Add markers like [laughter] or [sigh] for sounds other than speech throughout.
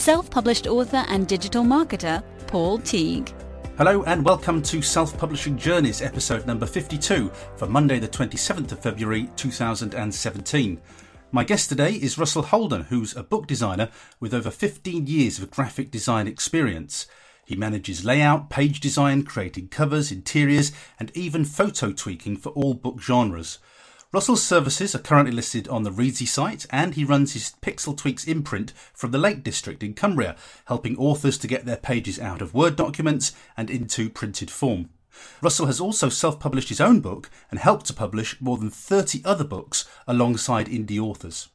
self-published author and digital marketer, Paul Teague. Hello and welcome to Self Publishing Journeys, episode number 52 for Monday, the 27th of February 2017. My guest today is Russell Holden, who's a book designer with over 15 years of graphic design experience. He manages layout, page design, creating covers, interiors, and even photo tweaking for all book genres. Russell's services are currently listed on the Reedsy site, and he runs his Pixel Tweaks imprint from the Lake District in Cumbria, helping authors to get their pages out of Word documents and into printed form. Russell has also self published his own book and helped to publish more than 30 other books alongside indie authors.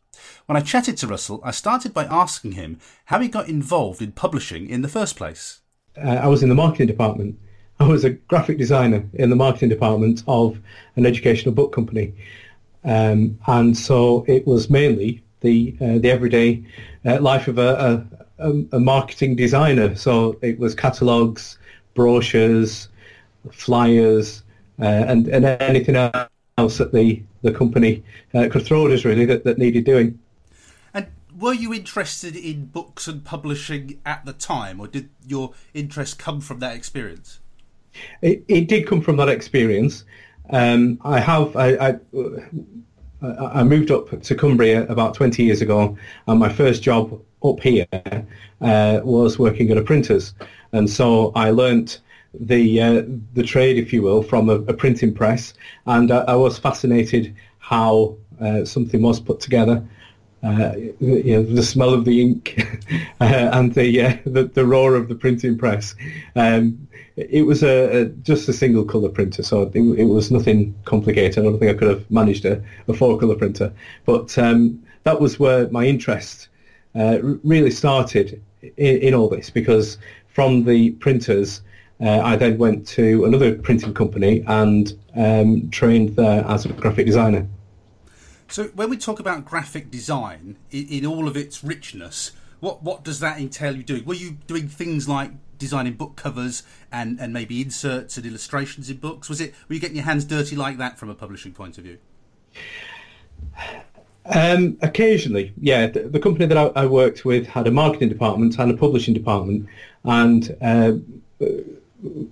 When I chatted to Russell, I started by asking him how he got involved in publishing in the first place. Uh, I was in the marketing department. I was a graphic designer in the marketing department of an educational book company. Um, and so it was mainly the uh, the everyday uh, life of a, a, a, marketing designer. So it was catalogs, brochures, flyers, uh, and, and anything else that the, the company uh, could throw at us really that, that needed doing. And were you interested in books and publishing at the time, or did your interest come from that experience? It, it did come from that experience. Um, I have I, I, I moved up to Cumbria about 20 years ago, and my first job up here uh, was working at a printer's, and so I learnt the uh, the trade, if you will, from a, a printing press, and I, I was fascinated how uh, something was put together. Uh, you know, the smell of the ink [laughs] uh, and the, uh, the, the roar of the printing press. Um, it was a, a, just a single color printer, so it, it, was nothing complicated. I don't think I could have managed a, a four color printer, but um, that was where my interest uh, really started in, in, all this because from the printers. Uh, I then went to another printing company and um, trained there as a graphic designer. So when we talk about graphic design in, in, all of its richness, what what does that entail you doing? Were you doing things like designing book covers and, and maybe inserts and illustrations in books? Was it were you getting your hands dirty like that from a publishing point of view? Um, occasionally, yeah. The, the company that I, I, worked with had a marketing department and a publishing department, and uh,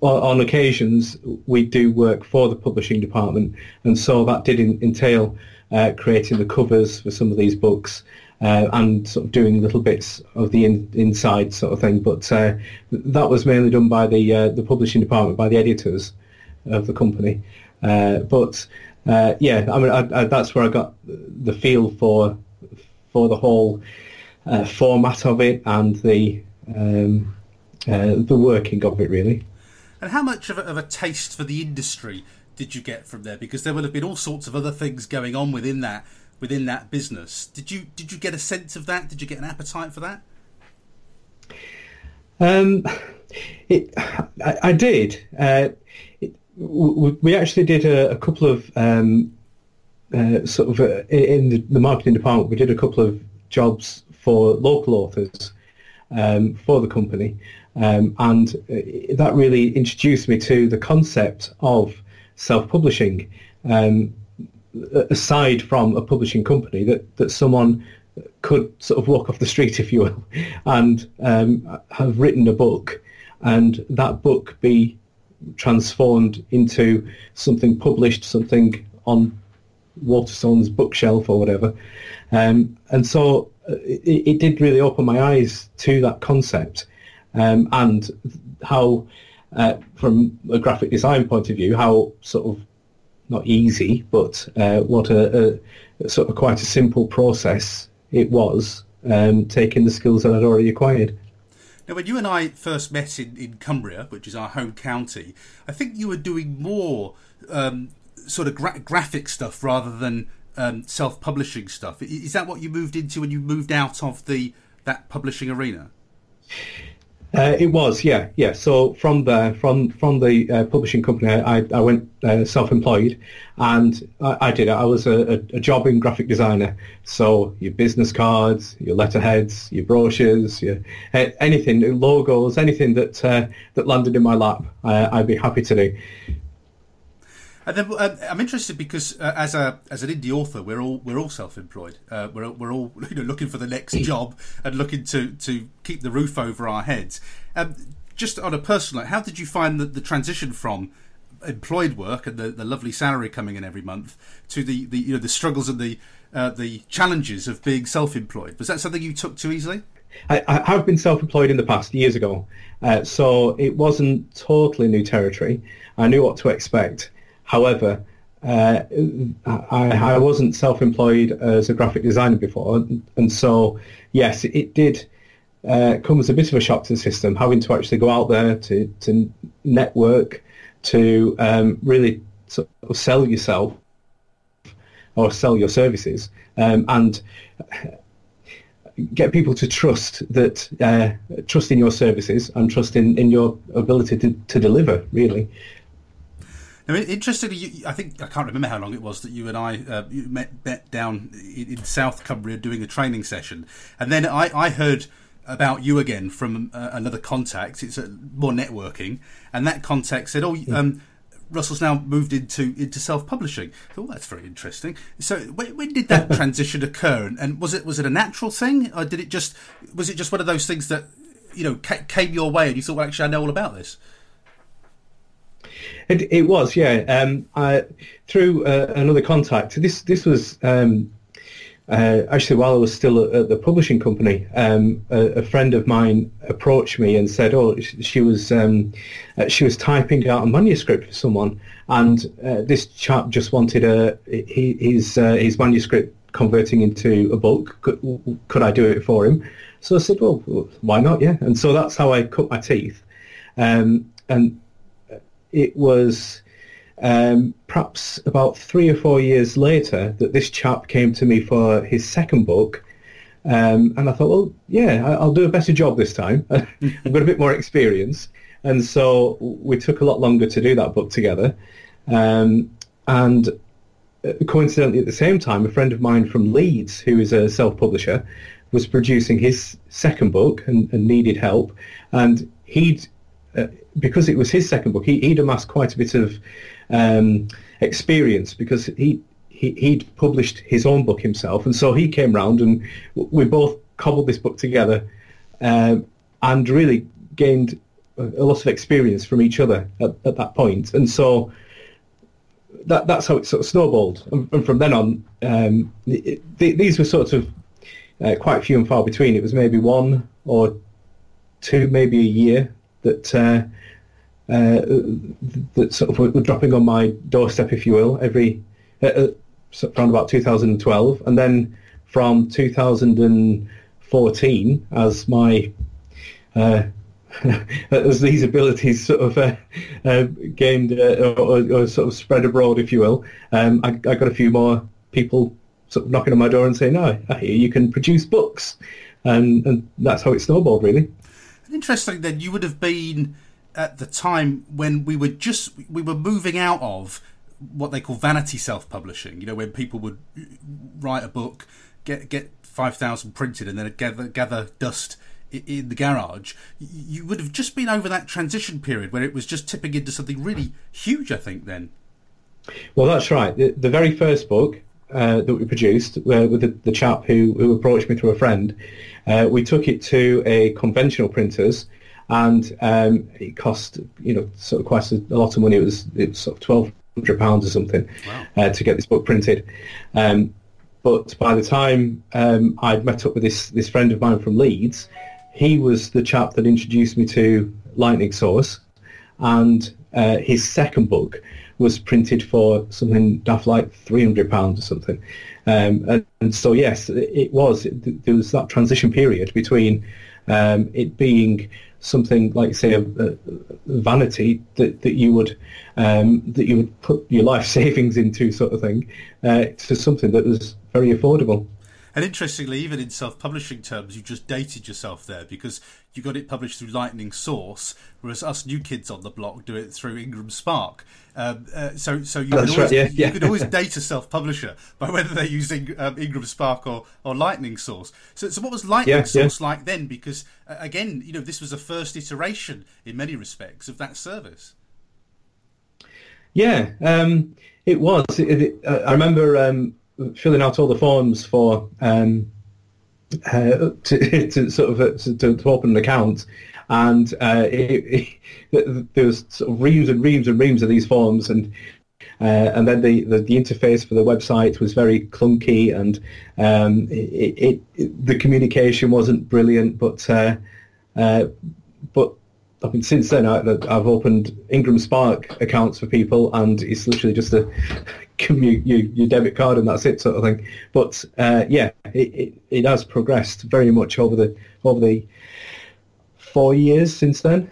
on occasions we do work for the publishing department, and so that did in, entail uh, creating the covers for some of these books uh, and sort of doing little bits of the in, inside sort of thing. But uh, that was mainly done by the uh, the publishing department, by the editors of the company. Uh, but uh, yeah, I mean I, I, that's where I got the feel for for the whole format of it and the um, the working of it really. And how much of a, of a taste for the industry did you get from there? Because there will have been all sorts of other things going on within that within that business. Did you did you get a sense of that? Did you get an appetite for that? Um, it, I, I did. Uh, it, we actually did a, a couple of um, uh, sort of uh, in the, the, marketing department. We did a couple of jobs for local authors um, for the company, um, and uh, that really introduced me to the concept of self-publishing, um, aside from a publishing company, that, that someone could sort of walk off the street, [laughs] if you will, and um, have written a book, and that book be transformed into something published, something on Waterstone's bookshelf or whatever. Um, and so uh, it, it, did really open my eyes to that concept um, and how uh, from a graphic design point of view, how sort of not easy, but uh, what a, a, sort of quite a simple process it was um, taking the skills that I'd already acquired. Now, when you and I first met in, in Cumbria, which is our home county, I think you were doing more um, sort of gra- graphic stuff rather than um, self-publishing stuff. Is that what you moved into when you moved out of the that publishing arena? Uh, it was, yeah, yeah. So from the from from the uh, publishing company, I, I went uh, self-employed, and I, I, did. I was a, a, jobbing graphic designer. So your business cards, your letterheads, your brochures, your anything, logos, anything that uh, that landed in my lap, I'd be happy to do. And then uh, I'm interested because uh, as a as an indie author, we're all we're all self-employed. Uh, we're we're all [laughs] you know looking for the next job and looking to to keep the roof over our heads. Um, just on a personal, note, how did you find the, the transition from employed work and the, the lovely salary coming in every month to the, the you know the struggles and the uh, the challenges of being self-employed? Was that something you took too easily? I, I have been self-employed in the past years ago, uh, so it wasn't totally new territory. I knew what to expect. However, uh, I, I, wasn't self-employed as a graphic designer before, and so yes, it did uh, come as a bit of a shock to the system, having to actually go out there to, to network, to um, really sort of sell yourself or sell your services, um, and get people to trust that uh, trust in your services and trust in, in your ability to, to deliver really now, interestingly, you, I think I can't remember how long it was that you and I uh, you met, met down in, in, South Cumbria doing a training session, and then I, I heard about you again from uh, another contact. It's uh, more networking, and that contact said, "Oh, um, Russell's now moved into into self publishing." Oh, that's very interesting. So, when, when did that [laughs] transition occur, and, and, was it was it a natural thing, or did it just was it just one of those things that you know came your way, and you thought, "Well, actually, I know all about this." It, it was, yeah. Um, I, through uh, another contact. This this was um, uh, actually while I was still at, at the publishing company. Um, a, a, friend of mine approached me and said, "Oh, she was um, uh, she was typing out a manuscript for someone, and uh, this chap just wanted a his uh, his manuscript converting into a book. Could, could I do it for him?" So I said, "Well, why not? Yeah." And so that's how I cut my teeth. Um, and it was um, perhaps about three or four years later that this chap came to me for his second book. Um, and I thought, well, yeah, I'll do a better job this time. [laughs] I've got a bit more experience. And so we took a lot longer to do that book together. Um, and uh, coincidentally, at the same time, a friend of mine from Leeds, who is a self-publisher, was producing his second book and, and needed help. And he'd uh, because it was his second book, he, would amassed quite a bit of um, experience because he, he would published his own book himself, and so he came round and we both cobbled this book together uh, and really gained a, lot of experience from each other at, at that point. and so. That, that's how it sort of snowballed, and, and from then on, um, it, these were sort of uh, quite few and far between. It was maybe one or two, maybe a year that uh, uh, that sort of were, dropping on my doorstep, if you will, every uh, uh around about 2012, and then from 2014, as my uh, [laughs] as these abilities sort of uh, uh, gained or, or, sort of spread abroad, if you will, um, I, I, got a few more people sort of knocking on my door and saying, "No, hear you can produce books," and, and that's how it snowballed, really. Interesting. Then you would have been at the time when we were just we were moving out of what they call vanity self-publishing. You know, when people would write a book, get get five thousand printed, and then gather gather dust in the garage. You would have just been over that transition period where it was just tipping into something really huge. I think then. Well, that's right. The, the very first book uh, that we produced uh, with the, the, chap who, who approached me through a friend, uh, we took it to a conventional printers and um, it cost you know sort of quite a, a, lot of money. It was it was sort of twelve hundred pounds or something wow. uh, to get this book printed. Um, but by the time um, I'd met up with this this friend of mine from Leeds, he was the chap that introduced me to Lightning Source, and uh, his second book was printed for something daft like three hundred pounds or something. Um, and, and, so yes, it, it was. It, there was that transition period between um, it being something like say a, a vanity that, that you would um, that you would put your life [laughs] savings into sort of thing uh, to something that was very affordable. And interestingly, even in self-publishing terms, you just dated yourself there because you got it published through Lightning Source, whereas us new kids on the block do it through Ingram Spark. Um, uh, so, so you can, always, right, yeah, yeah. you can always [laughs] date a self-publisher by whether they're using um, Ingram Spark or, or Lightning Source. So, so what was Lightning yeah, Source like then? Because uh, again, you know, this was a first iteration in many respects of that service. Yeah, um, it was. It, it, uh, I remember um, filling out all the forms for um, uh, to, [laughs] to, sort of uh, to, to, open an account, and uh, it, it, there was sort of reams and reams and reams of these forms, and uh, and then the, the, the, interface for the website was very clunky, and um, it, the communication wasn't brilliant, but uh, uh, but I mean, since then I, have opened Ingram Spark accounts for people, and it's literally just a [laughs] me your, your debit card and that's it sort of thing. But uh, yeah, it, it, it has progressed very much over the over the four years since then.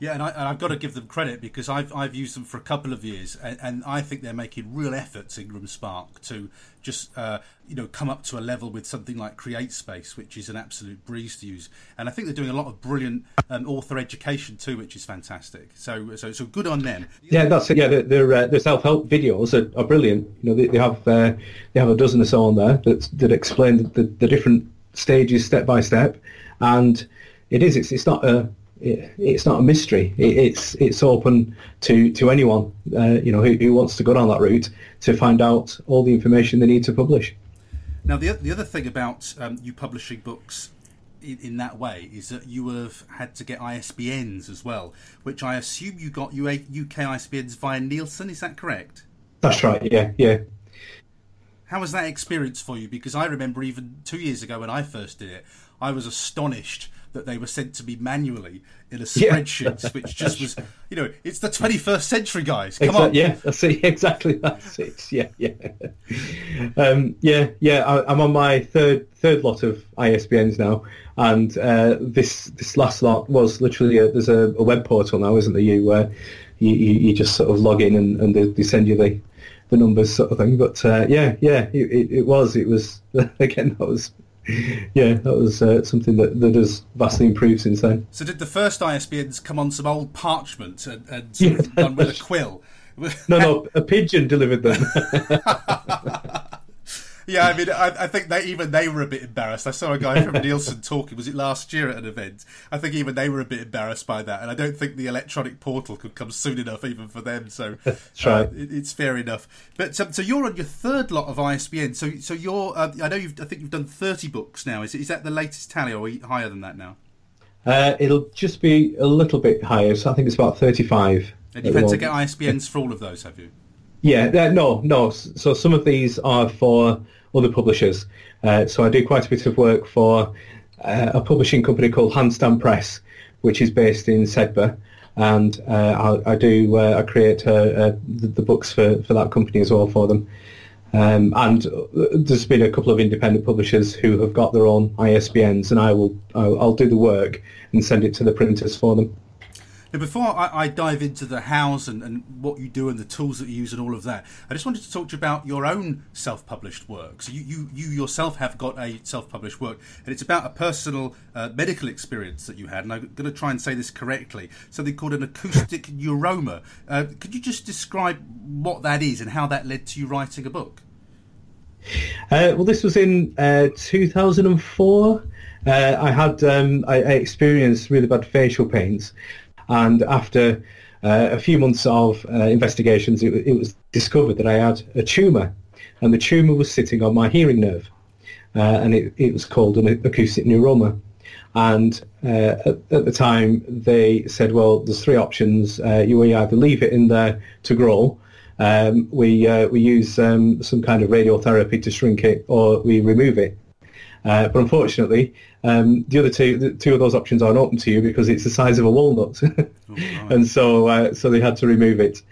Yeah, and, I, have got to give them credit because I've I've used them for a couple of years, and, and I think they're making real efforts, Ingram Spark, to just uh, you know come up to a level with something like CreateSpace, which is an absolute breeze to use. And I think they're doing a lot of brilliant um, author education too, which is fantastic. So so so good on them. Yeah, that's it. Yeah, their, uh, their self help videos are, are, brilliant. You know, they, they have uh, they have a dozen or so on there that that explain the, the, the different stages step by step, and it is it's, it's not a it, it's not a mystery. It, it's it's open to to anyone uh, you know who, who wants to go down that route to find out all the information they need to publish. Now, the the other thing about um, you publishing books in, in, that way is that you have had to get ISBNs as well, which I assume you got UK ISBNs via Nielsen. Is that correct? That's right. Yeah, yeah. How was that experience for you? Because I remember even two years ago when I first did it, I was astonished that they were sent to me manually in a spreadsheet, yeah. [laughs] which just was, you know, it's the 21st century, guys. Come exactly, on. Yeah, that's [laughs] it. Exactly. That's it. Yeah, yeah. Um, yeah, yeah. I, am on my third third lot of ISBNs now, and uh, this this last lot was literally a, there's a, a, web portal now, isn't there? You where you, you, you, just sort of log in and, and they, they send you the the numbers sort of thing. But uh, yeah, yeah, it, it, it was. It was [laughs] again that was yeah, that was uh, something that, that has vastly improved since then. So, did the first ISBNs come on some old parchment and, and [laughs] sort of done with a quill? no, no, [laughs] a pigeon delivered them. [laughs] yeah, I mean, I, I, think they even they were a bit embarrassed. I saw a guy from Nielsen [laughs] talking. Was it last year at an event? I think even they were a bit embarrassed by that, and I don't think the electronic portal could come soon enough even for them. So [laughs] That's right. Uh, it, it's fair enough. But um, so you're on your third lot of ISBN. So so you're uh, I know you've I think you've done thirty books now. Is is that the latest tally, or higher than that now? Uh, it'll just be a little bit higher. So I think it's about thirty-five. And you've had to get ISBNs for all of those, have you? Yeah, uh, no, no. So some of these are for other publishers. Uh, so I do quite a bit of work for uh, a publishing company called Handstand Press, which is based in Sedbergh, and uh, I, I, do uh, I create uh, uh, the, the, books for, for that company as well for them. Um, and there's been a couple of independent publishers who have got their own ISBNs, and I will I'll, I'll do the work and send it to the printers for them. Now, before I, I, dive into the hows and, and, what you do and the tools that you use and all of that, I just wanted to talk to you about your own self-published work. So you, you, you yourself have got a self-published work, and it's about a personal uh, medical experience that you had. And I'm going to try and say this correctly. Something called an acoustic [laughs] neuroma. Uh, could you just describe what that is and how that led to you writing a book? Uh, well, this was in uh, 2004. Uh, I had um, I, I, experienced really bad facial pains, and after uh, a few months of uh, investigations, it, it, was discovered that I had a tumour, and the tumour was sitting on my hearing nerve, uh, and it, it, was called an acoustic neuroma. And uh, at, at, the time, they said, well, there's three options. Uh, you either leave it in there to grow, um, we uh, we use um, some kind of radiotherapy to shrink it, or we remove it. Uh, but unfortunately, um, the other two, the two of those options aren't open to you because it's the size of a walnut, [laughs] oh, and so uh, so they had to remove it.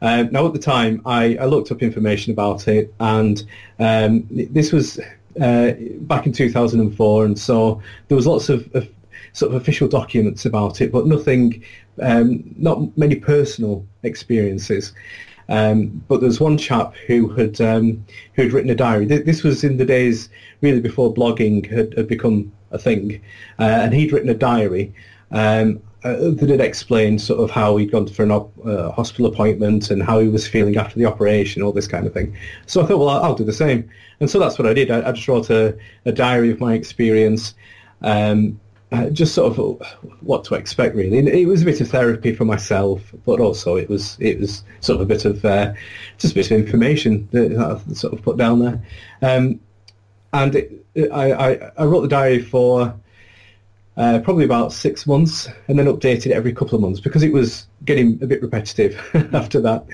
Uh, now at the time, I, I, looked up information about it, and um, this was uh, back in 2004, and so there was lots of, of, sort of official documents about it, but nothing, um, not many personal experiences. Um, but there's one chap who had um, who had written a diary. This was in the days really before blogging had, had become a thing, uh, and he'd written a diary. Um, uh, that had explained sort of how he'd gone for an op- uh, hospital appointment and how he was feeling after the operation, all this kind of thing. So I thought, well, I'll, I'll do the same. And so that's what I did. I, I just wrote a, a, diary of my experience, um, uh, just sort of what to expect, really. And it was a bit of therapy for myself, but also it was it was sort of a bit of uh, just a bit of information that I sort of put down there. Um, and it, I, I, I wrote the diary for uh, probably about six months, and then updated it every couple of months because it was getting a bit repetitive [laughs] after that.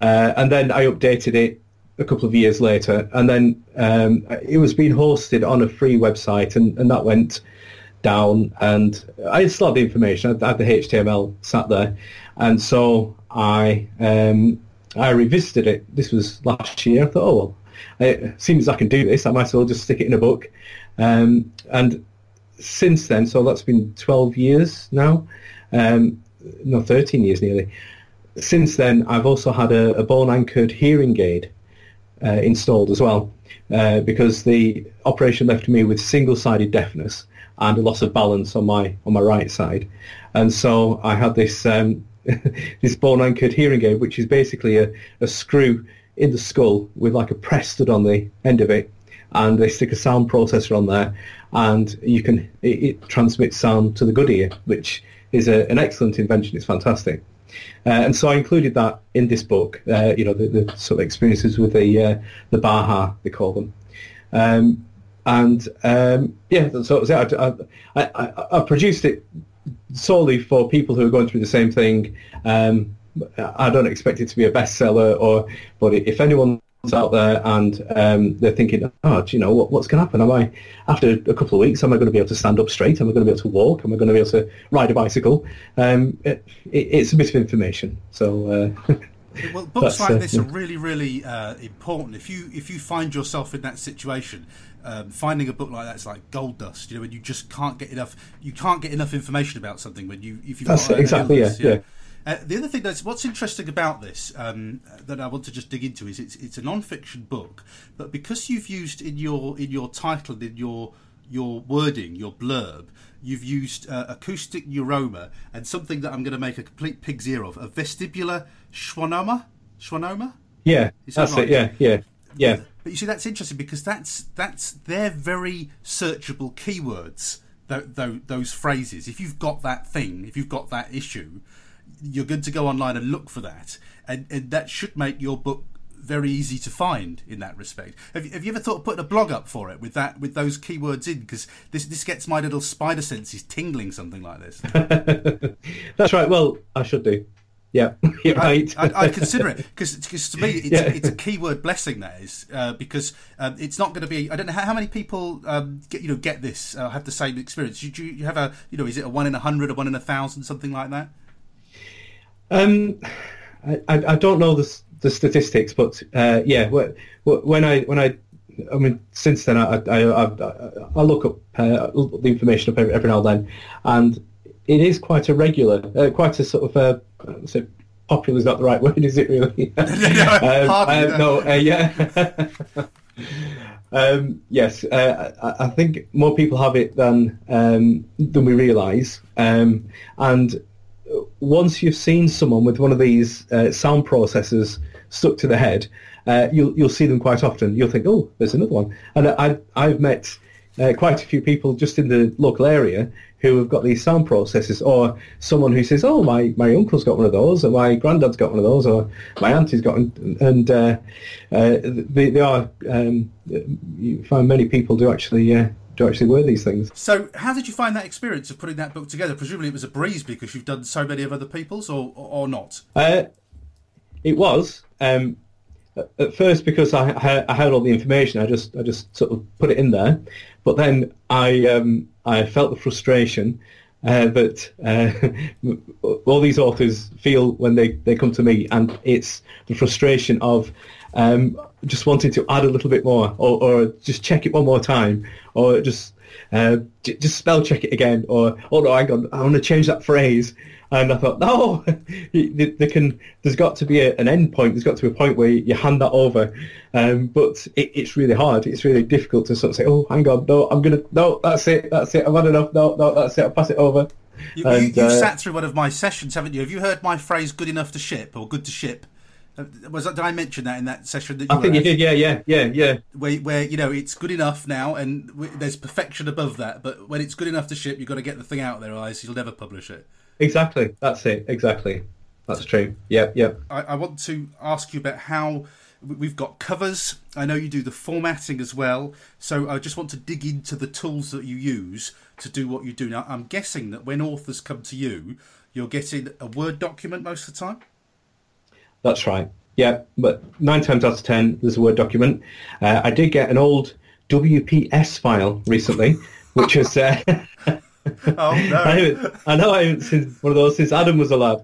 Uh, and then I updated it a couple of years later, and then um, it was being hosted on a free website, and, and that went down. And I still had the information, I had the HTML sat there, and so I um, I revisited it. This was last year. I thought, oh well, it seems I can do this. I might as well just stick it in a book. Um, and since then, so that's been 12 years now, um, no, 13 years nearly. Since then, I've also had a, a bone-anchored hearing aid uh, installed as well, uh, because the operation left me with single-sided deafness and a loss of balance on my on my right side, and so I had this um, [laughs] this bone-anchored hearing aid, which is basically a, a screw in the skull with like a press stud on the end of it, and they stick a sound processor on there, and you can it, it transmits sound to the good ear, which is a, an excellent invention. It's fantastic. Uh, and so I included that in this book, uh, you know, the, the, sort of experiences with the uh, the Baha, they call them. Um, and um, yeah, so, so I, I, I, I, produced it solely for people who are going through the same thing. Um, I don't expect it to be a bestseller, or but if anyone's out there and um, they're thinking, oh, you know, what, what's going to happen? Am I, after a couple of weeks, am I going to be able to stand up straight? Am I going to be able to walk? Am I going to be able to ride a bicycle? Um, it, it, it's a bit of information. So. Uh, [laughs] well, books like uh, this are really, really uh, important. If you if you find yourself in that situation, um, finding a book like that's like gold dust. You know, when you just can't get enough, you can't get enough information about something. When you if you've that's got exactly illness, yeah, yeah. Uh, the other thing that's what's interesting about this um, that I want to just dig into is it's it's a non-fiction book, but because you've used in your in your title in your your wording, your blurb, you've used uh, acoustic neuroma and something that I'm going to make a complete pig's ear of, a vestibular schwannoma. Schwannoma? Yeah, that that's right? it. Yeah, yeah, yeah. But you see, that's interesting because that's that's they're very searchable keywords. Th- those phrases. If you've got that thing, if you've got that issue, you're good to go online and look for that, and, and that should make your book very easy to find in that respect. Have you, have you ever thought of putting a blog up for it with that with those keywords in? Because this this gets my little spider senses tingling. Something like this. [laughs] That's right. Well, I should do. Yeah, [laughs] you're right. I, I, I consider it because to me [laughs] it's, yeah. it's, a keyword blessing. That is uh, because um, it's not going to be. I don't know how, how many people um, get you know get this uh, have the same experience. You, you, you have a you know is it a one in a hundred, a one in a thousand, something like that? Um, I, I don't know the, the statistics, but uh, yeah, when I when I I mean, since then I I, I, I look up uh, the information up every, every, now and then, and it is quite a regular, uh, quite a sort of uh, so popular is not the right word, is it really? [laughs] [laughs] um, uh, no, uh, yeah. [laughs] um, yes, uh, I, I, think more people have it than um, than we realise, um, and once you've seen someone with one of these uh, sound processors stuck to the head, uh, you'll you'll see them quite often. You'll think, oh, there's another one. And I I've met uh, quite a few people just in the local area who have got these sound processors, or someone who says, oh, my, my uncle's got one of those, or my granddad's got one of those, or my auntie's got one. And uh, uh, they, they are, um, you find many people do actually uh, to actually wear these things. So, how did you find that experience of putting that book together? Presumably, it was a breeze because you've done so many of other people's, or or not? Uh, it was. Um, at first, because I, I had all the information, I just I just sort of put it in there. But then I um, I felt the frustration uh, that uh, [laughs] all these authors feel when they, they come to me, and it's the frustration of um, just wanting to add a little bit more, or, or just check it one more time, or just uh, j- just spell check it again, or oh no, hang on, I want to change that phrase. And I thought, no, [laughs] there can. There's got to be a, an end point. There's got to be a point where you hand that over. Um, but it, it's really hard. It's really difficult to sort of say, oh, hang on, no, I'm gonna, no, that's it, that's it. I've had enough. No, no, that's it. I'll pass it over. You, have uh, sat through one of my sessions, haven't you? Have you heard my phrase "good enough to ship" or "good to ship"? Uh, was that, did I mention that in that session that you I think at? you did. Yeah, yeah, yeah, yeah. Where, where you know it's good enough now, and there's perfection above that. But when it's good enough to ship, you've got to get the thing out there, eyes. You'll never publish it. Exactly. That's it. Exactly. That's true. Yep. Yep. I, I want to ask you about how we've got covers. I know you do the formatting as well. So I just want to dig into the tools that you use to do what you do. Now, I'm guessing that when authors come to you, you're getting a Word document most of the time? That's right. Yeah, but nine times out of ten, there's a Word document. Uh, I did get an old WPS file recently, which is. Uh, [laughs] oh no! [laughs] I, I, know I haven't seen one of those since Adam was alive.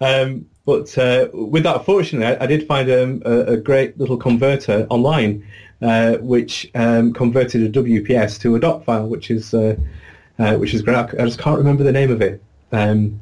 Um, but uh, with that, fortunately, I, I did find um, a, a, great little converter online, uh, which um, converted a WPS to a doc file, which is uh, uh, which is great. I just can't remember the name of it, um,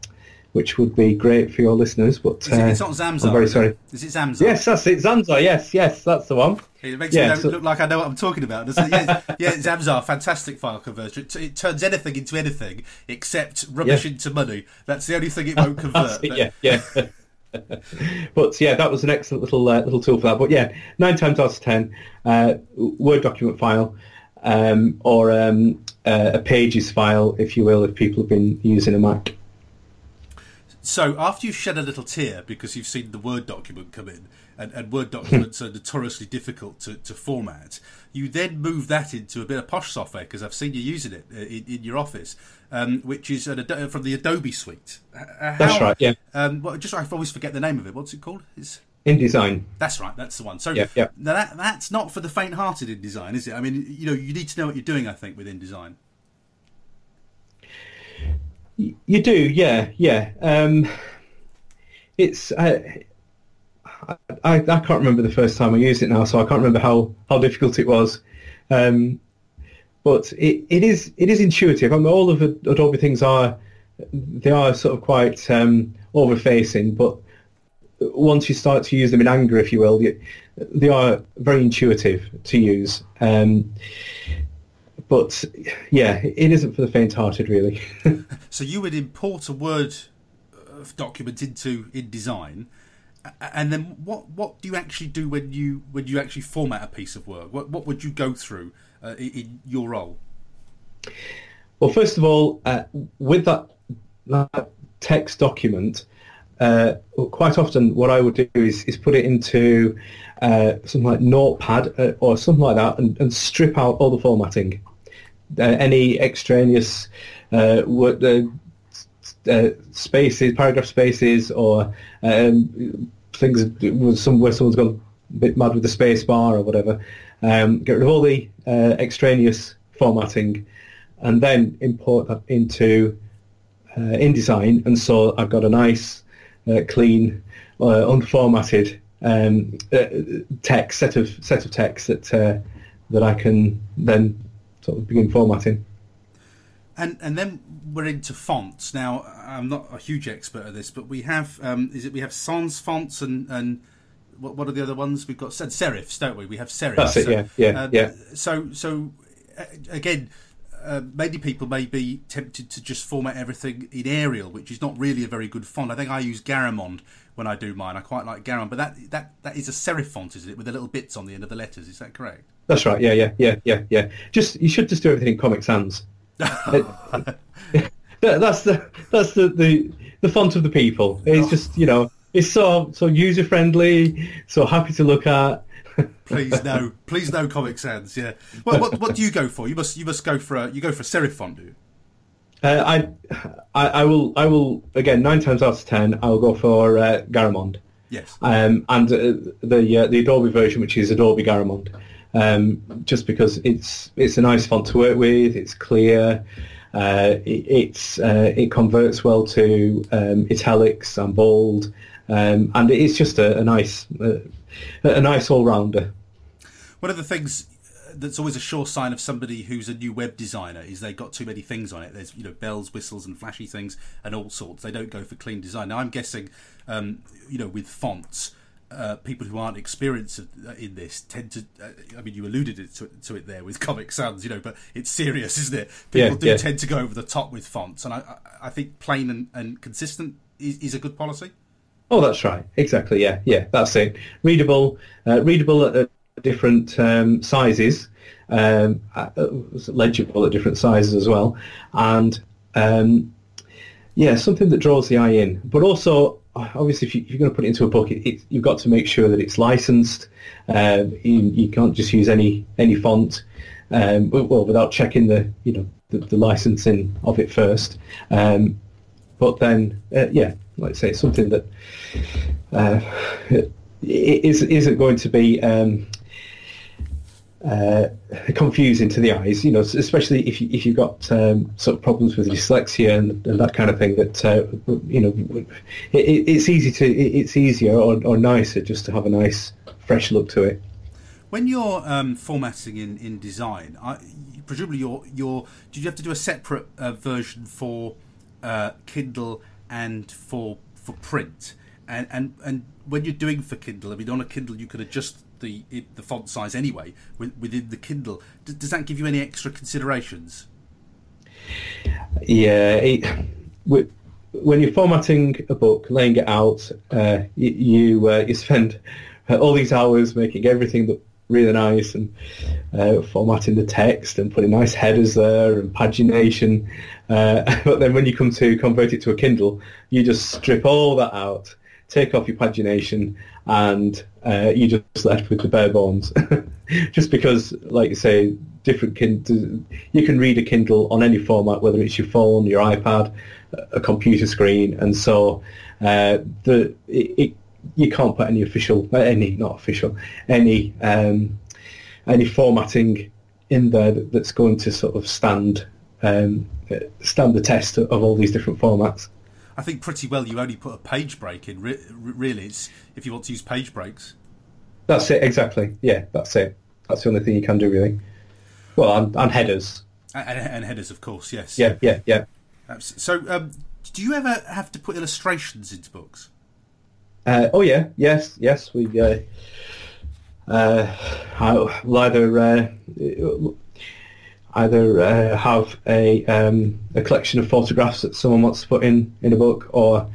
which would be great for your listeners. But it, it's not Zamzar. I'm very sorry. Is it Zamzar? Yes, that's it. Zamzar. Yes, yes, that's the one. It makes yeah, me so, look like I know what I'm talking about. Yeah, yeah, Zamzar, fantastic file converter. It, it, turns anything into anything except rubbish yeah. into money. That's the only thing it won't [laughs] convert. it, yeah, yeah. [laughs] but yeah, that was an excellent little uh, little tool for that. But yeah, nine times out of ten, uh, Word document file um, or um, uh, a Pages file, if you will, if people have been using a Mac. So after you've shed a little tear because you've seen the Word document come in, and, and Word documents are notoriously difficult to, to, format, you then move that into a bit of posh software because I've seen you using it uh, in, in your office, um, which is an, from the Adobe suite. How, That's right. Yeah. Um, well, just I always forget the name of it. What's it called? It's InDesign. That's right. That's the one. So yeah, yeah. now that that's not for the faint-hearted InDesign, is it? I mean, you know, you need to know what you're doing. I think with InDesign. You do, yeah, yeah. Um, it's uh, I, I, I can't remember the first time I used it now, so I can't remember how, how difficult it was. Um, but it, it is it is intuitive. I mean, all of Adobe things are they are sort of quite um, over-facing, but once you start to use them in anger, if you will, they are very intuitive to use. Um, but yeah, it isn't for the faint-hearted, really. [laughs] so you would import a Word uh, document into InDesign, and then what what do you actually do when you when you actually format a piece of work? What what would you go through uh, in your role? Well, first of all, uh, with that, that text document, uh, quite often what I would do is, is put it into uh, something like Notepad uh, or something like that and, and, strip out all the formatting. Uh, any extraneous uh, uh, spaces, paragraph spaces, or um, things somewhere someone's gone a bit mad with the space bar or whatever. Um, get rid of all the extraneous formatting and then import that into InDesign. And so I've got a nice clean, unformatted um, uh, text set of set of text that uh, that I can then sort of begin formatting. And and then we're into fonts. Now I'm not a huge expert at this, but we have um, is it we have sans fonts and and what, what are the other ones? We've got serifs, don't we? We have serifs. That's it. So, yeah, yeah, uh, yeah. So so again uh, many people may be tempted to just format everything in Arial, which is not really a very good font. I think I use Garamond when I do mine. I quite like Garamond, but that that that is a serif font, isn't it, with the little bits on the end of the letters? Is that correct? That's right. Yeah, yeah, yeah, yeah, yeah. Just you should just do everything in Comic Sans. [laughs] that's the that's the, the the font of the people. It's oh. just you know it's so so user friendly, so happy to look at please no, please no Comic Sans. Yeah. Well, what what do you go for? You must you must go for a you go for serif font, do you? Uh, I, I, I will I will again nine times out of ten I will go for uh, Garamond. Yes. Um, and uh, the uh, the Adobe version, which is Adobe Garamond, um, just because it's it's a nice font to work with. It's clear. Uh, it, it's uh, it converts well to um, italics and bold. um, and it's just a, a nice uh, a nice all rounder. One of the things that's always a sure sign of somebody who's a new web designer is they've got too many things on it. There's you know bells, whistles, and flashy things and all sorts. They don't go for clean design. Now I'm guessing, um, you know, with fonts. Uh, people who aren't experienced uh, in this tend to. Uh, I mean, you alluded it to, to, it there with [laughs] Comic Sans, you know, but it's serious, isn't it? People yeah, do yeah. tend to go over the top with fonts, and I, I think plain and, and consistent is, is, a good policy. Oh, that's right. Exactly. Yeah, yeah. That's it. Readable, uh, readable at different um, sizes, um, uh, legible at different sizes as well, and um, yeah, something that draws the eye in. But also, obviously, if, you, are going to put it into a book, it, it, you've got to make sure that it's licensed. Um, you, you, can't just use any any font, um, well, without checking the you know the, the licensing of it first. Um, but then, uh, yeah, like I say, it's something that uh, is, isn't going to be um, uh, confusing to the eyes, you know, especially if you, if you've got um, sort of problems with dyslexia and, and that kind of thing. That uh, you know, it, it's easy to it's easier or, or nicer just to have a nice fresh look to it. When you're um, formatting in InDesign, I, presumably you're you're did you have to do a separate uh, version for uh, Kindle and for for print? And, and and when you're doing for Kindle, I mean, on a Kindle you could adjust the the font size anyway within the Kindle. Does, does that give you any extra considerations? Yeah, it, when you're formatting a book, laying it out, uh, you you, uh, you spend all these hours making everything look really nice and uh, formatting the text and putting nice headers there and pagination. Uh, [laughs] but then when you come to convert it to a Kindle, you just strip all that out, take off your pagination, and uh, you're just left with the bare bones. [laughs] just because, like you say, different kind, you can read a Kindle on any format, whether it's your phone, your iPad, a computer screen, and so uh, the it, it, you can't put any official, any not official, any um, any formatting in there that's going to sort of stand um, stand the test of all these different formats. I think pretty well you only put a page break in. Re- really, it's if you want to use page breaks. That's it exactly. Yeah, that's it. That's the only thing you can do really. Well, and, and headers. And, and, headers, of course. Yes. Yeah, yeah, yeah. So, um, do you ever have to put illustrations into books? Uh, oh yeah, yes, yes. We uh, uh, will either uh, either uh, have a um, a collection of photographs that someone wants to put in in a book, or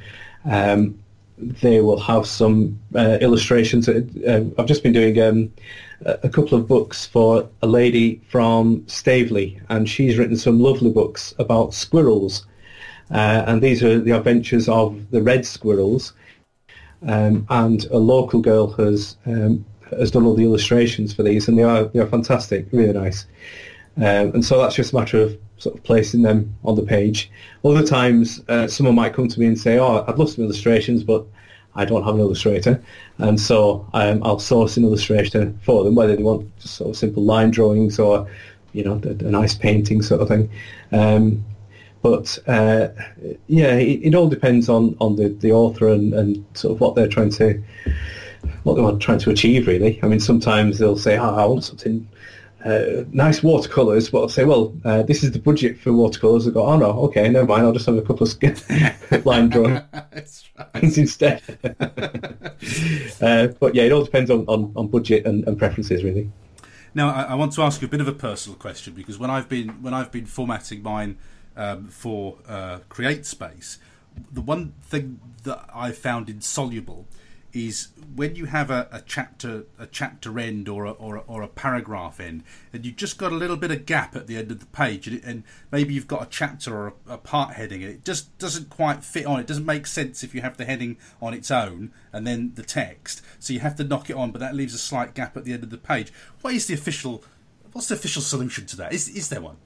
um, they will have some uh, illustrations. Uh, I've just been doing um, a couple of books for a lady from Staveley, and she's written some lovely books about squirrels. Uh, and these are the adventures of the red squirrels. Um, and a local girl has um, has done all the illustrations for these, and they are they are fantastic, really nice. Um, and so that's just a matter of sort of placing them on the page. Other times, uh, someone might come to me and say, "Oh, I'd love some illustrations, but I don't have an illustrator," and so um, I'll source an illustrator for them, whether they want just sort of simple line drawings or, you know, a, a nice painting sort of thing. Um, but uh, yeah, it, it, all depends on, on the, the author and, and sort of what they're trying to what they want trying to achieve. Really, I mean, sometimes they'll say, "Oh, I want something uh, nice watercolours, but I'll say, well, uh, this is the budget for watercolours. I go, oh no, okay, never mind. I'll just have a couple of [laughs] line drawings instead. [laughs] uh, but yeah, it all depends on, on, on budget and, and, preferences, really. Now, I, I, want to ask you a bit of a personal question because when I've been when I've been formatting mine um, for uh, CreateSpace, the one thing that I found insoluble is when you have a, a, chapter a chapter end or a, or a, or a paragraph end and you've just got a little bit of gap at the end of the page and, it, and maybe you've got a chapter or a, a, part heading and it just doesn't quite fit on. It doesn't make sense if you have the heading on its own and then the text. So you have to knock it on but that leaves a slight gap at the end of the page. What is the official what's the official solution to that? Is, is there one?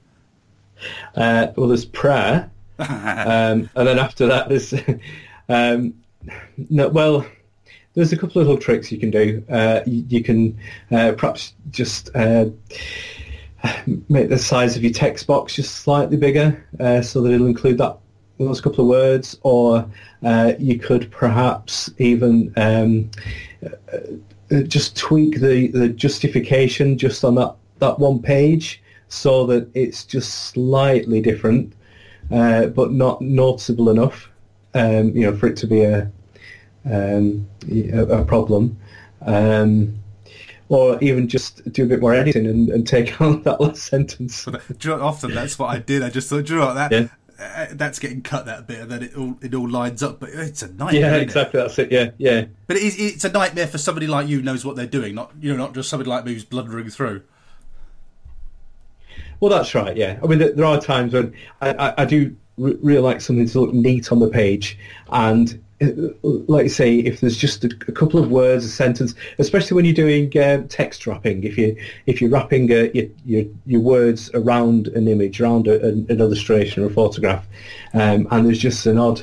Uh, well there's prayer [laughs] um, and then after that there's [laughs] um, no well there's a couple of little tricks you can do. Uh, you, you, can uh, perhaps just uh, make the size of your text box just slightly bigger uh, so that it'll include that those couple of words, or uh, you could perhaps even um, just tweak the, the justification just on that, that one page so that it's just slightly different, uh, but not noticeable enough, um, you know, for it to be a um, a, a, problem. Um, or even just do a bit more editing and, and take [laughs] out that last sentence. [laughs] you know, often that's what I did. I just thought, you know that yeah. uh, that's getting cut that bit, and then it all it all lines up. But it's a nightmare. Yeah, exactly. It? That's it. Yeah, yeah. But it is, it's a nightmare for somebody like you knows what they're doing, not you know, not just somebody like me who's blundering through. Well, that's right. Yeah, I mean, there are times when I, I, I do really like something to look neat on the page, and like you say, if there's just a, a, couple of words, a sentence, especially when you're doing uh, text wrapping, if you if you're wrapping uh, your, your, your words around an image, around a, an, an, illustration or a photograph, um, and there's just an odd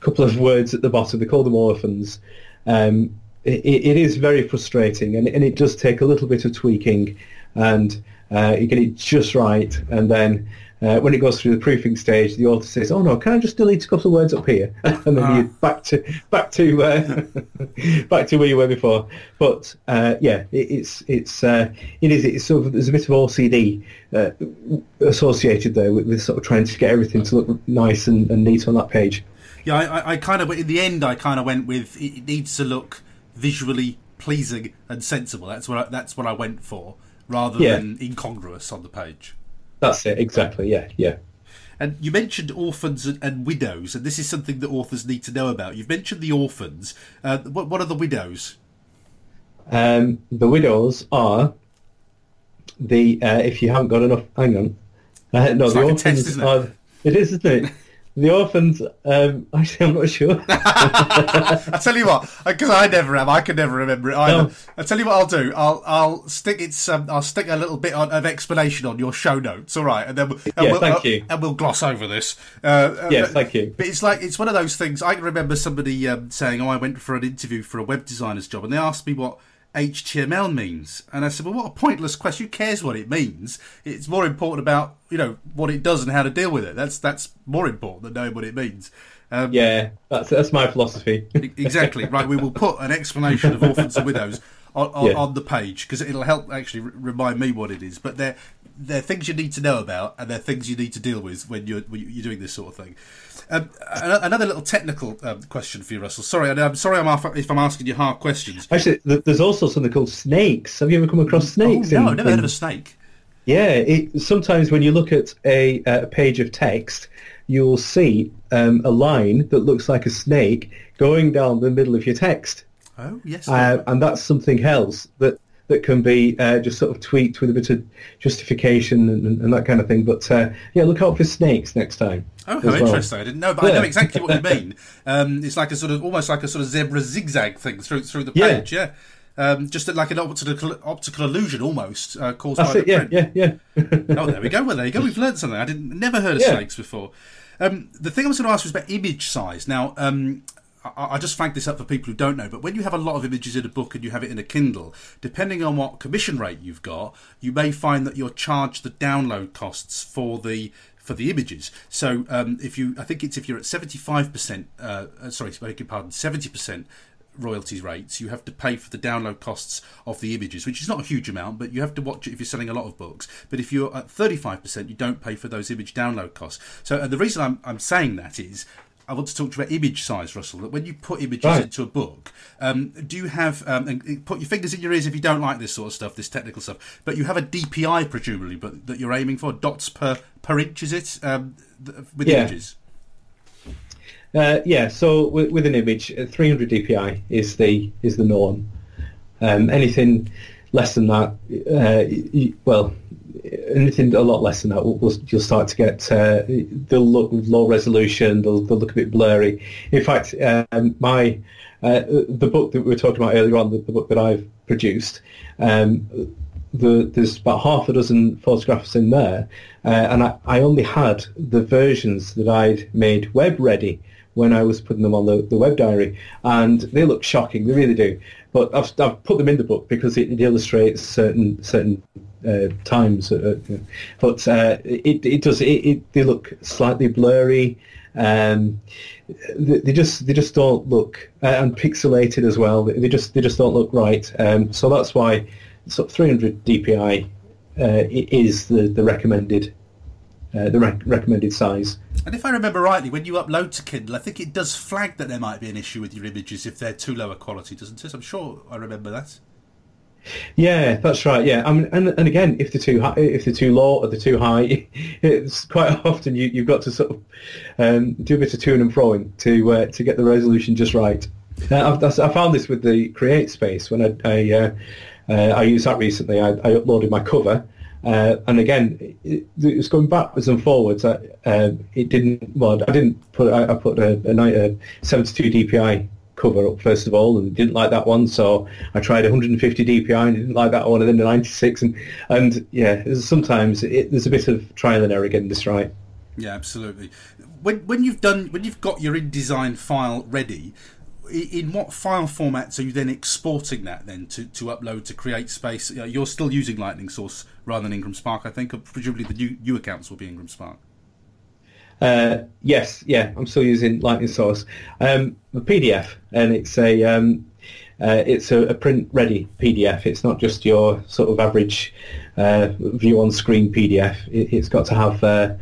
couple of words at the bottom, they call them orphans. Um, it, it is very frustrating, and, and it does take a little bit of tweaking, and uh, you get it just right, and then uh, when it goes through the proofing stage, the author says, "Oh no, can I just delete a couple of words up here?" [laughs] and then uh. you're back to back to uh, [laughs] back to where you were before. But uh, yeah, it, it's it's uh, it is it's sort of there's a bit of OCD uh, associated there with, with, sort of trying to get everything to look nice and, and neat on that page. Yeah, I, I kind of in the end, I kind of went with it needs to look visually pleasing and sensible. That's what I, that's what I went for, rather yeah. than incongruous on the page. That's it, exactly. Yeah, yeah. And you mentioned orphans and, and, widows, and this is something that authors need to know about. You've mentioned the orphans. Uh, what, what, are the widows? Um, the widows are the uh, if you haven't got enough. Hang on. Uh, no, it's the like orphans test, it? are. It is, isn't it? The orphans, um, [laughs] actually, I'm not sure. [laughs] I tell you what, because I never have, I can never remember it either. No. I tell you what, I'll do. I'll I'll stick it's um, I'll stick a little bit on, of explanation on your show notes. All right, and then and yeah, we'll, thank uh, you. and we'll gloss over this. Uh, yeah, thank you. But it's like it's one of those things. I can remember somebody um, saying, "Oh, I went for an interview for a web designer's job," and they asked me what HTML means. And I said, well, what a pointless question. Who cares what it means? It's more important about, you know, what it does and how to deal with it. That's that's more important than knowing what it means. Um, yeah, that's that's my philosophy. exactly. Right. We will put an explanation of orphans and widows on, on, yeah. on the page because it'll help actually remind me what it is. But they're they're things you need to know about, and they're things you need to deal with when you're when you're doing this sort of thing. Um, another little technical um, question for you, Russell. Sorry, I'm sorry I'm if I'm asking you hard questions. Actually, there's also something called snakes. Have you ever come across snakes? Oh, no, in, I've never in, heard of a snake. Yeah, it, sometimes when you look at a, a page of text, you'll see um, a line that looks like a snake going down the middle of your text. Oh, yes. Uh, and that's something else that that can be uh, just sort of tweaked with a bit of justification and, and that kind of thing. But uh, yeah, look out for snakes next time. Oh, how interesting! I didn't know, but yeah. I know exactly what you [laughs] mean. Um, it's like a sort of almost like a sort of zebra zigzag thing through through the page. Yeah. yeah. Um, just like an optical, optical illusion almost uh, caused That's by it, the yeah, print. Yeah, yeah, [laughs] Oh, there we go. Well, there you go. We've learned something. I didn't never heard of snakes before. Um, the thing I was going to ask was about image size. Now, um, I, just flag this up for people who don't know, but when you have a lot of images in a book and you have it in a Kindle, depending on what commission rate you've got, you may find that you're charged the download costs for the for the images. So um, if you, I think it's if you're at seventy five percent, uh, uh sorry, beg your pardon, seventy percent royalties rates, you have to pay for the download costs of the images, which is not a huge amount, but you have to watch it if you're selling a lot of books. But if you're at 35%, you don't pay for those image download costs. So uh, the reason I'm, I'm saying that is I want to talk to you about image size, Russell. That when you put images right. into a book, um, do you have um, and put your fingers in your ears if you don't like this sort of stuff, this technical stuff? But you have a DPI presumably, but that you're aiming for dots per per inch, is it? Um, with yeah. images. Uh, yeah. So with, with an image, uh, 300 DPI is the is the norm. Um, anything less than that, uh, well, anything a lot less than that, we'll, we'll, you'll start to get uh, they'll look low resolution. They'll, they'll look a bit blurry. In fact, um, my uh, the book that we were talking about earlier on, the, the book that I've produced, um, the, there's about half a dozen photographs in there, uh, and I, I, only had the versions that I'd made web ready when I was putting them on the, the web diary, and they look shocking. They really do. But I've, I've put them in the book because it, it illustrates certain certain uh, times. Uh, but uh, it, it does. It, it, they look slightly blurry. Um, they, just they just don't look uh, and pixelated as well. They just they just don't look right. Um, so that's why of 300 DPI is the the recommended uh, the rec- recommended size. And if I remember rightly, when you upload to Kindle, I think it does flag that there might be an issue with your images if they're too low a quality, doesn't it? I'm sure I remember that. Yeah, that's right. Yeah, I mean, and and again, if they're too high, if they're too low or they're too high, [laughs] it's quite [laughs] often you you've got to sort of um, do a bit of to and froing to uh, to get the resolution just right. Uh, I've, I found this with the CreateSpace when I I, uh, uh, I used that recently. I, I uploaded my cover, uh, and again, it, it, was going backwards and forwards. I, uh, it didn't. Well, I didn't put. I, I put a, a, a 72 DPI cover up first of all, and didn't like that one. So I tried 150 DPI and didn't like that one, and then the 96, and and yeah, sometimes it, there's a bit of trial and error getting this right. Yeah, absolutely. When when you've done when you've got your InDesign file ready, in what file formats are you then exporting that then to, to upload to CreateSpace? You're still using Lightning Source rather than Ingram Spark, I think. Presumably the new, new accounts will be Ingram Spark. Uh, yes, yeah, I'm still using Lightning Source. Um, a PDF, and it's a um, uh, it's a, a, print ready PDF. It's not just your sort of average uh, view on screen PDF. It, has got to have uh,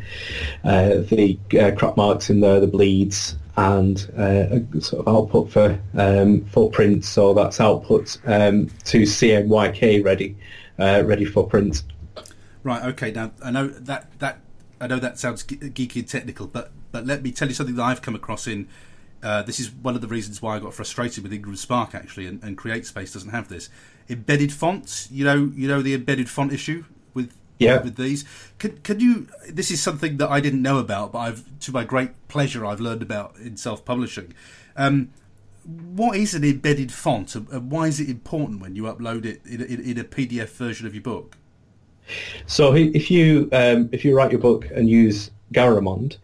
uh the uh, crop marks in there, the bleeds, and uh, a sort of output for um, for print. So that's output um, to CMYK ready, ready for print. Right. Okay. Now I know that that I know that sounds geeky and technical, but but let me tell you something that I've come across in. Uh, this is one of the reasons why I got frustrated with Ingram Spark actually, and, and CreateSpace doesn't have this embedded fonts. You know, you know the embedded font issue with yeah. with these. Can can you? This is something that I didn't know about, but I've to my great pleasure I've learned about in self publishing. Um, what is an embedded font, and why is it important when you upload it in, in, in a PDF version of your book? So if you um, if you write your book and use Garamond,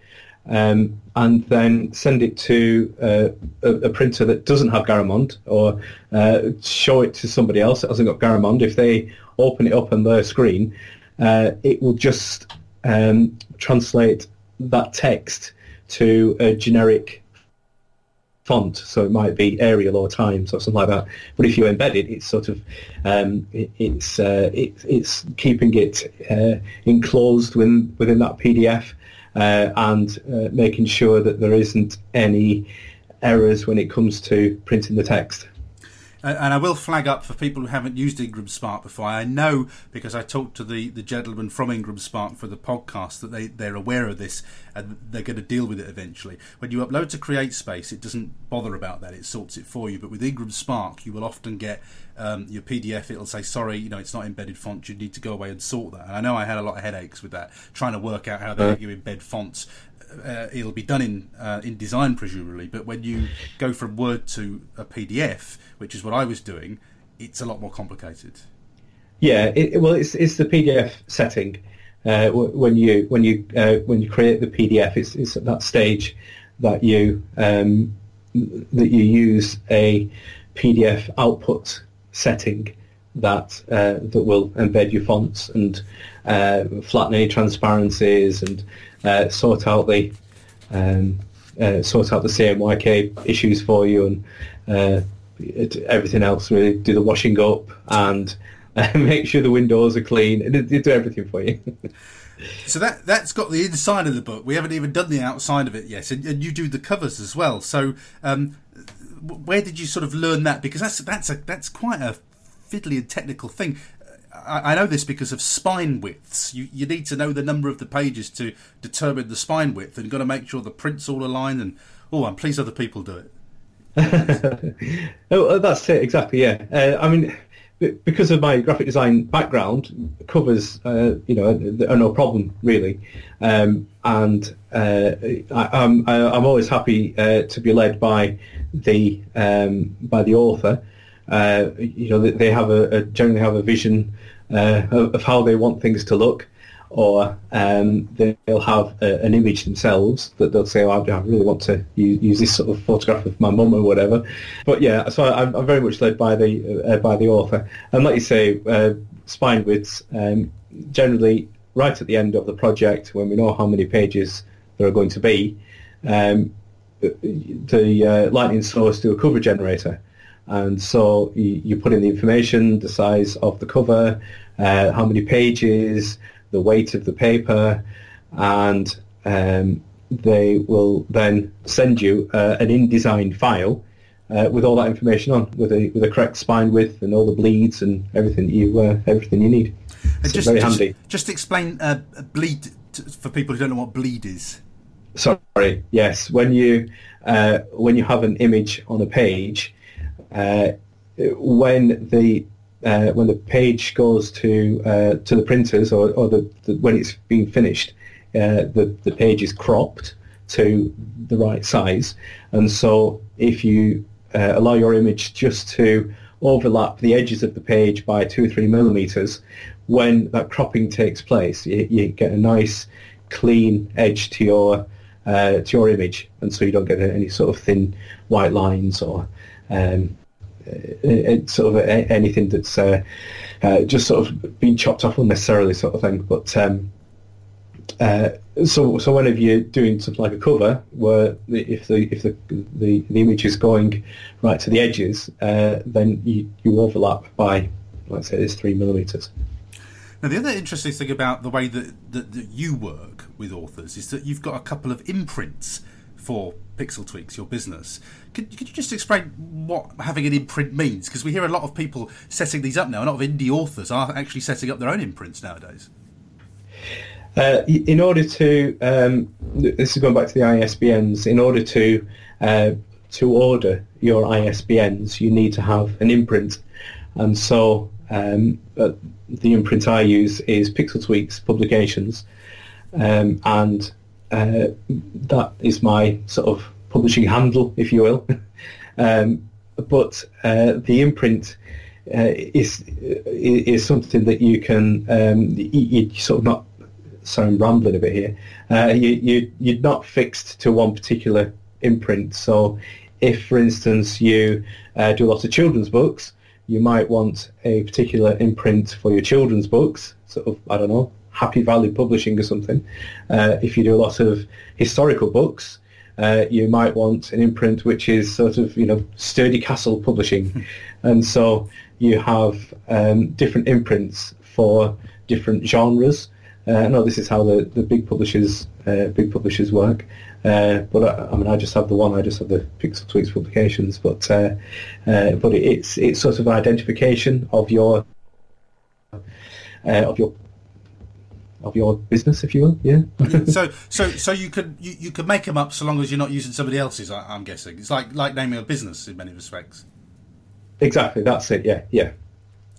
um, and then send it to uh, a, a, printer that doesn't have Garamond, or uh, show it to somebody else that hasn't got Garamond, if they open it up on their screen, uh, it will just um, translate that text to a generic font, so it might be Arial or Times or something like that. But if you embed it, it's sort of um, it, it's uh, it, it's keeping it uh, enclosed within within that PDF uh, and uh, making sure that there isn't any errors when it comes to printing the text and I will flag up for people who haven't used Ingram Spark before. I know because I talked to the, the gentleman from Ingram Spark for the podcast that they, they're aware of this and they're going to deal with it eventually. When you upload to CreateSpace, it doesn't bother about that, it sorts it for you. But with Ingram Spark, you will often get um, your PDF, it'll say, sorry, you know, it's not embedded font, you need to go away and sort that. And I know I had a lot of headaches with that, trying to work out how they uh. you embed fonts uh, it'll be done in uh, InDesign presumably, but when you go from Word to a PDF, which is what I was doing, it's a lot more complicated. Yeah, it, well, it's it's the PDF setting uh, when you when you uh, when you create the PDF. It's, it's at that stage that you um, that you use a PDF output setting that uh, that will embed your fonts and uh, flatten any transparencies and uh, sort out the um, uh, sort out the CMYK issues for you and uh, everything else. Really do the washing up and [laughs] uh, make sure the windows are clean. and do everything for you. [laughs] so that that's got the inside of the book. We haven't even done the outside of it yet, and, and you do the covers as well. So um, where did you sort of learn that? Because that's that's a that's quite a fiddly and technical thing. I, know this because of spine widths. You, you need to know the number of the pages to determine the spine width, and got to make sure the print's all aligned. And oh, I'm pleased other people do it. [laughs] oh, that's it exactly. Yeah, uh, I mean, because of my graphic design background, covers, uh, you know, are no problem really. Um, and uh, I, am I'm, I'm always happy uh, to be led by the um, by the author. Uh, you know, they have a, a, generally have a vision uh, of, how they want things to look, or um, they'll have a, an image themselves that they'll say, oh, I really want to use, use, this sort of photograph of my mum or whatever. But yeah, so I'm, I'm very much led by the uh, by the author. And like you say, uh, spine widths um, generally right at the end of the project when we know how many pages there are going to be. um, the uh, Lightning Source to a cover generator. And so you, you, put in the information, the size of the cover, uh, how many pages, the weight of the paper, and um, they will then send you uh, an InDesign file uh, with all that information on, with a with a correct spine width and all the bleeds and everything you uh, everything you need. And so just, very just, handy. Just explain uh, bleed to, for people who don't know what bleed is. Sorry. Yes, when you uh, when you have an image on a page, when the uh, when the page goes to uh, to the printers or, or the, the, when it's being finished, uh, the the page is cropped to the right size, and so if you uh, allow your image just to overlap the edges of the page by two or three millimeters, when that cropping takes place, you, you get a nice clean edge to your uh, to your image, and so you don't get any sort of thin white lines or um, uh, sort of anything that's uh, uh, just sort of being chopped off unnecessarily, sort of thing. But um, uh, so so whenever you're doing something like a cover, where if the if the the, the image is going right to the edges, uh, then you, you overlap by let's say it's three millimeters. Now, the other interesting thing about the way that, that, that, you work with authors is that you've got a couple of imprints for Pixel Tweaks, your business. Could, could you just explain what having an imprint means? Because we hear a lot of people setting these up now. A lot of indie authors are actually setting up their own imprints nowadays. Uh, in order to, um, this is going back to the ISBNs, in order to uh, to order your ISBNs, you need to have an imprint. And so um, the imprint I use is Pixel Tweaks Publications, um, and uh, that is my sort of publishing handle, if you will. [laughs] um, but uh, the imprint uh, is is something that you can um, you, sort of not. I'm rambling a bit here. Uh, you, you you're not fixed to one particular imprint. So, if for instance you uh, do a lot of children's books, you might want a particular imprint for your children's books, sort of, I don't know, Happy Valley Publishing or something. Uh, if you do a lot of historical books, uh, you might want an imprint which is sort of, you know, Sturdy Castle Publishing. Hmm. and so you have um, different imprints for different genres. Uh, I know this is how the, the big publishers uh, big publishers work. Uh, but I, I, mean, I just have the one. I just have the Pixel Tweaks publications. But uh, uh, but it's it's sort of an identification of your uh, of your of your business, if you will. Yeah. so [laughs] so so you could you, you could make them up so long as you're not using somebody else's. I, I'm guessing it's like like naming a business in many respects. Exactly. That's it. Yeah. Yeah.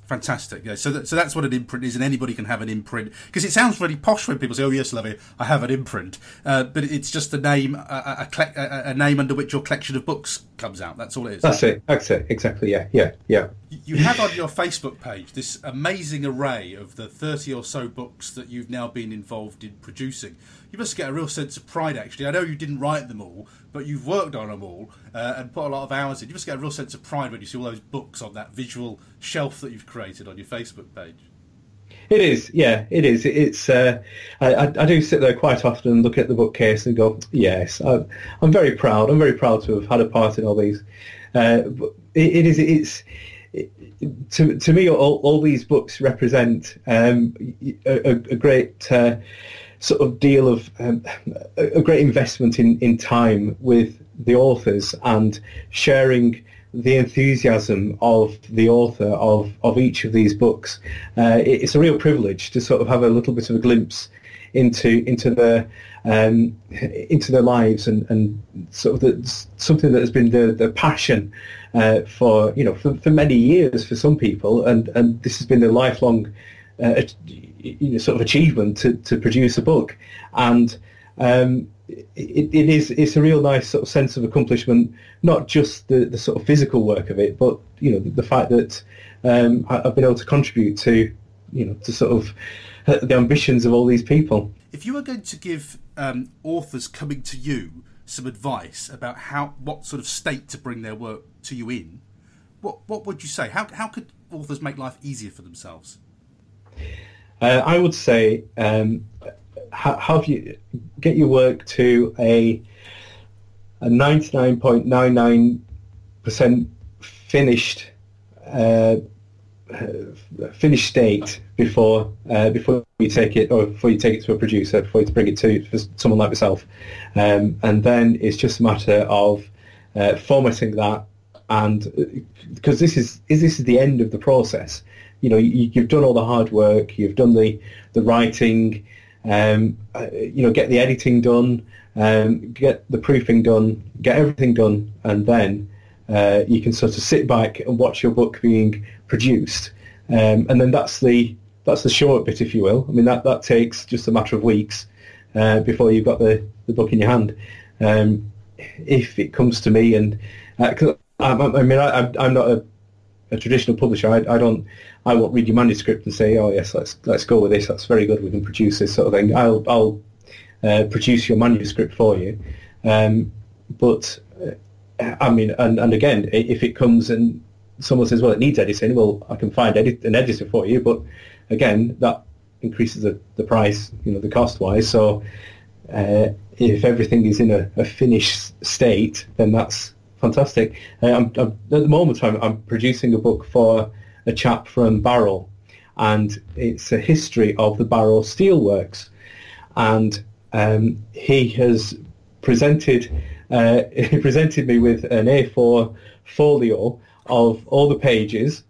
Fantastic. Yeah. So, that, so that's what an imprint is, and anybody can have an imprint because it sounds really posh when people say, "Oh yes, Lovey, I have an imprint," uh, but it's just a name, a, a, a, a, name under which your collection of books comes out. That's all it is. That's it. That's it. Exactly. Yeah. Yeah. Yeah. You have on your Facebook page this amazing array of the thirty or so books that you've now been involved in producing. You must get a real sense of pride. Actually, I know you didn't write them all, but you've worked on them all uh, and put a lot of hours in. You must get a real sense of pride when you see all those books on that visual shelf that you've created on your Facebook page. It is, yeah, it is. It's uh, I, I, do sit there quite often and look at the bookcase and go, yes, I, am very proud. I'm very proud to have had a part in all these. Uh, it, it is, it's it, to to me, all, all these books represent um, a, a, great. Uh, sort of deal of um, a great investment in, in time with the authors and sharing the enthusiasm of the author of, of each of these books. Uh, it's a real privilege to sort of have a little bit of a glimpse into into their um, into their lives and, and sort of the, something that has been the, the passion uh, for you know for, for many years for some people. And, and this has been their lifelong uh, you know, sort of achievement to, to produce a book, and um, it, it is it's a real nice sort of sense of accomplishment, not just the, the sort of physical work of it, but you know the, the fact that um, I've been able to contribute to you know to sort of uh, the ambitions of all these people. If you were going to give um, authors coming to you some advice about how what sort of state to bring their work to you in, what what would you say? How how could authors make life easier for themselves? Uh, I would say um, have you get your work to a a 99.99% finished uh, finished state before uh, before you take it or before you take it to a producer before you bring it to someone like myself. Um, and then it's just a matter of uh, formatting that and because this is is this is the end of the process. You know you, have done all the hard work you've done the the writing um, uh, you know get the editing done um, get the proofing done get everything done and then uh, you can sort of sit back and watch your book being produced, um, and then that's the that's the short bit, if you will. I mean, that, that takes just a matter of weeks uh, before you've got the, the book in your hand. Um, if it comes to me, and uh, I, I, mean, I, I'm not a, a traditional publisher. I, I, don't. I won't read your manuscript and say, "Oh yes, let's let's go with this. That's very good. We can produce this sort of thing." I'll I'll uh, produce your manuscript for you. Um, but I mean, and, and again, if it comes and someone says, well, it needs editing, well, I can find edit, an editor for you. But again, that increases the, the price, you know, the cost-wise. So uh, if everything is in a, a, finished state, then that's fantastic. Uh, I'm, I'm, at the moment, I'm, I'm, producing a book for a chap from Barrow, and it's a history of the Barrow Steelworks. And um, he has presented uh, [laughs] he presented me with an A4 folio of all the pages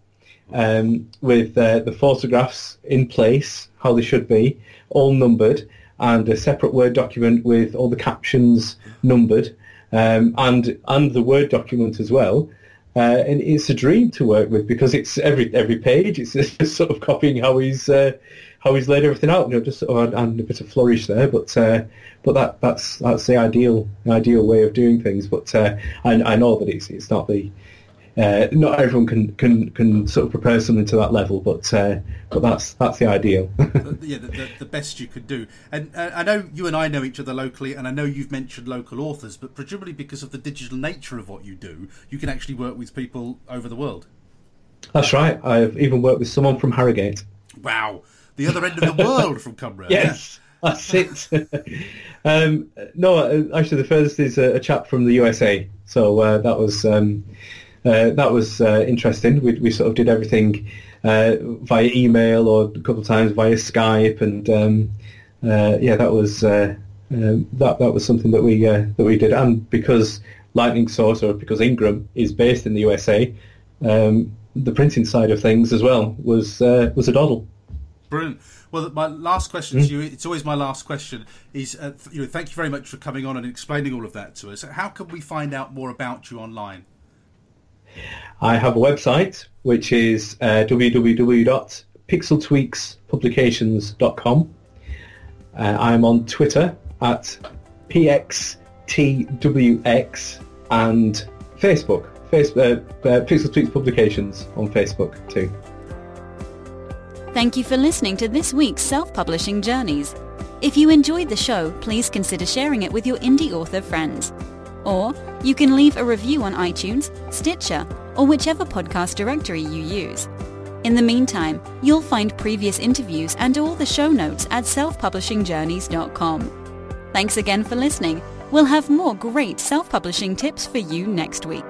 um, with uh, the photographs in place, how they should be, all numbered, and a separate Word document with all the captions numbered, um, and and the Word document as well. Uh, and it's a dream to work with because it's every every page. It's [laughs] just sort of copying how he's uh, how he's laid everything out. You know, just and a bit of flourish there, but uh, but that that's that's the ideal ideal way of doing things. But uh, I, I know that it's it's not the uh, not everyone can, can can sort of prepare something to that level, but uh, but that's that's the ideal. [laughs] yeah, the, the, the, best you could do. And uh, I know you and I know each other locally, and I know you've mentioned local authors, but presumably because of the digital nature of what you do, you can actually work with people over the world. That's right. I've even worked with someone from Harrogate. Wow, the other end of the world from Cumbria. yes. That's it. [laughs] um, no, actually, the first is a, a chap from the USA. So uh, that was um, uh, that was uh, interesting. We, we sort of did everything uh, via email or a couple of times via Skype, and um, uh, yeah, that was that that was something that we that we did. And because Lightning Source or because Ingram is based in the USA, um, the printing side of things as well was was a doddle. Brilliant. Well, my last question mm. to you, it's always my last question, is uh, you know, thank you very much for coming on and explaining all of that to us. How can we find out more about you online? I have a website, which is uh, www.pixeltweakspublications.com. Uh, I'm on Twitter at pxtwx and Facebook, Facebook uh, uh, Pixel Tweaks Publications on Facebook too. Thank you for listening to this week's Self-Publishing Journeys. If you enjoyed the show, please consider sharing it with your indie author friends. Or you can leave a review on iTunes, Stitcher, or whichever podcast directory you use. In the meantime, you'll find previous interviews and all the show notes at selfpublishingjourneys.com. Thanks again for listening. We'll have more great self-publishing tips for you next week.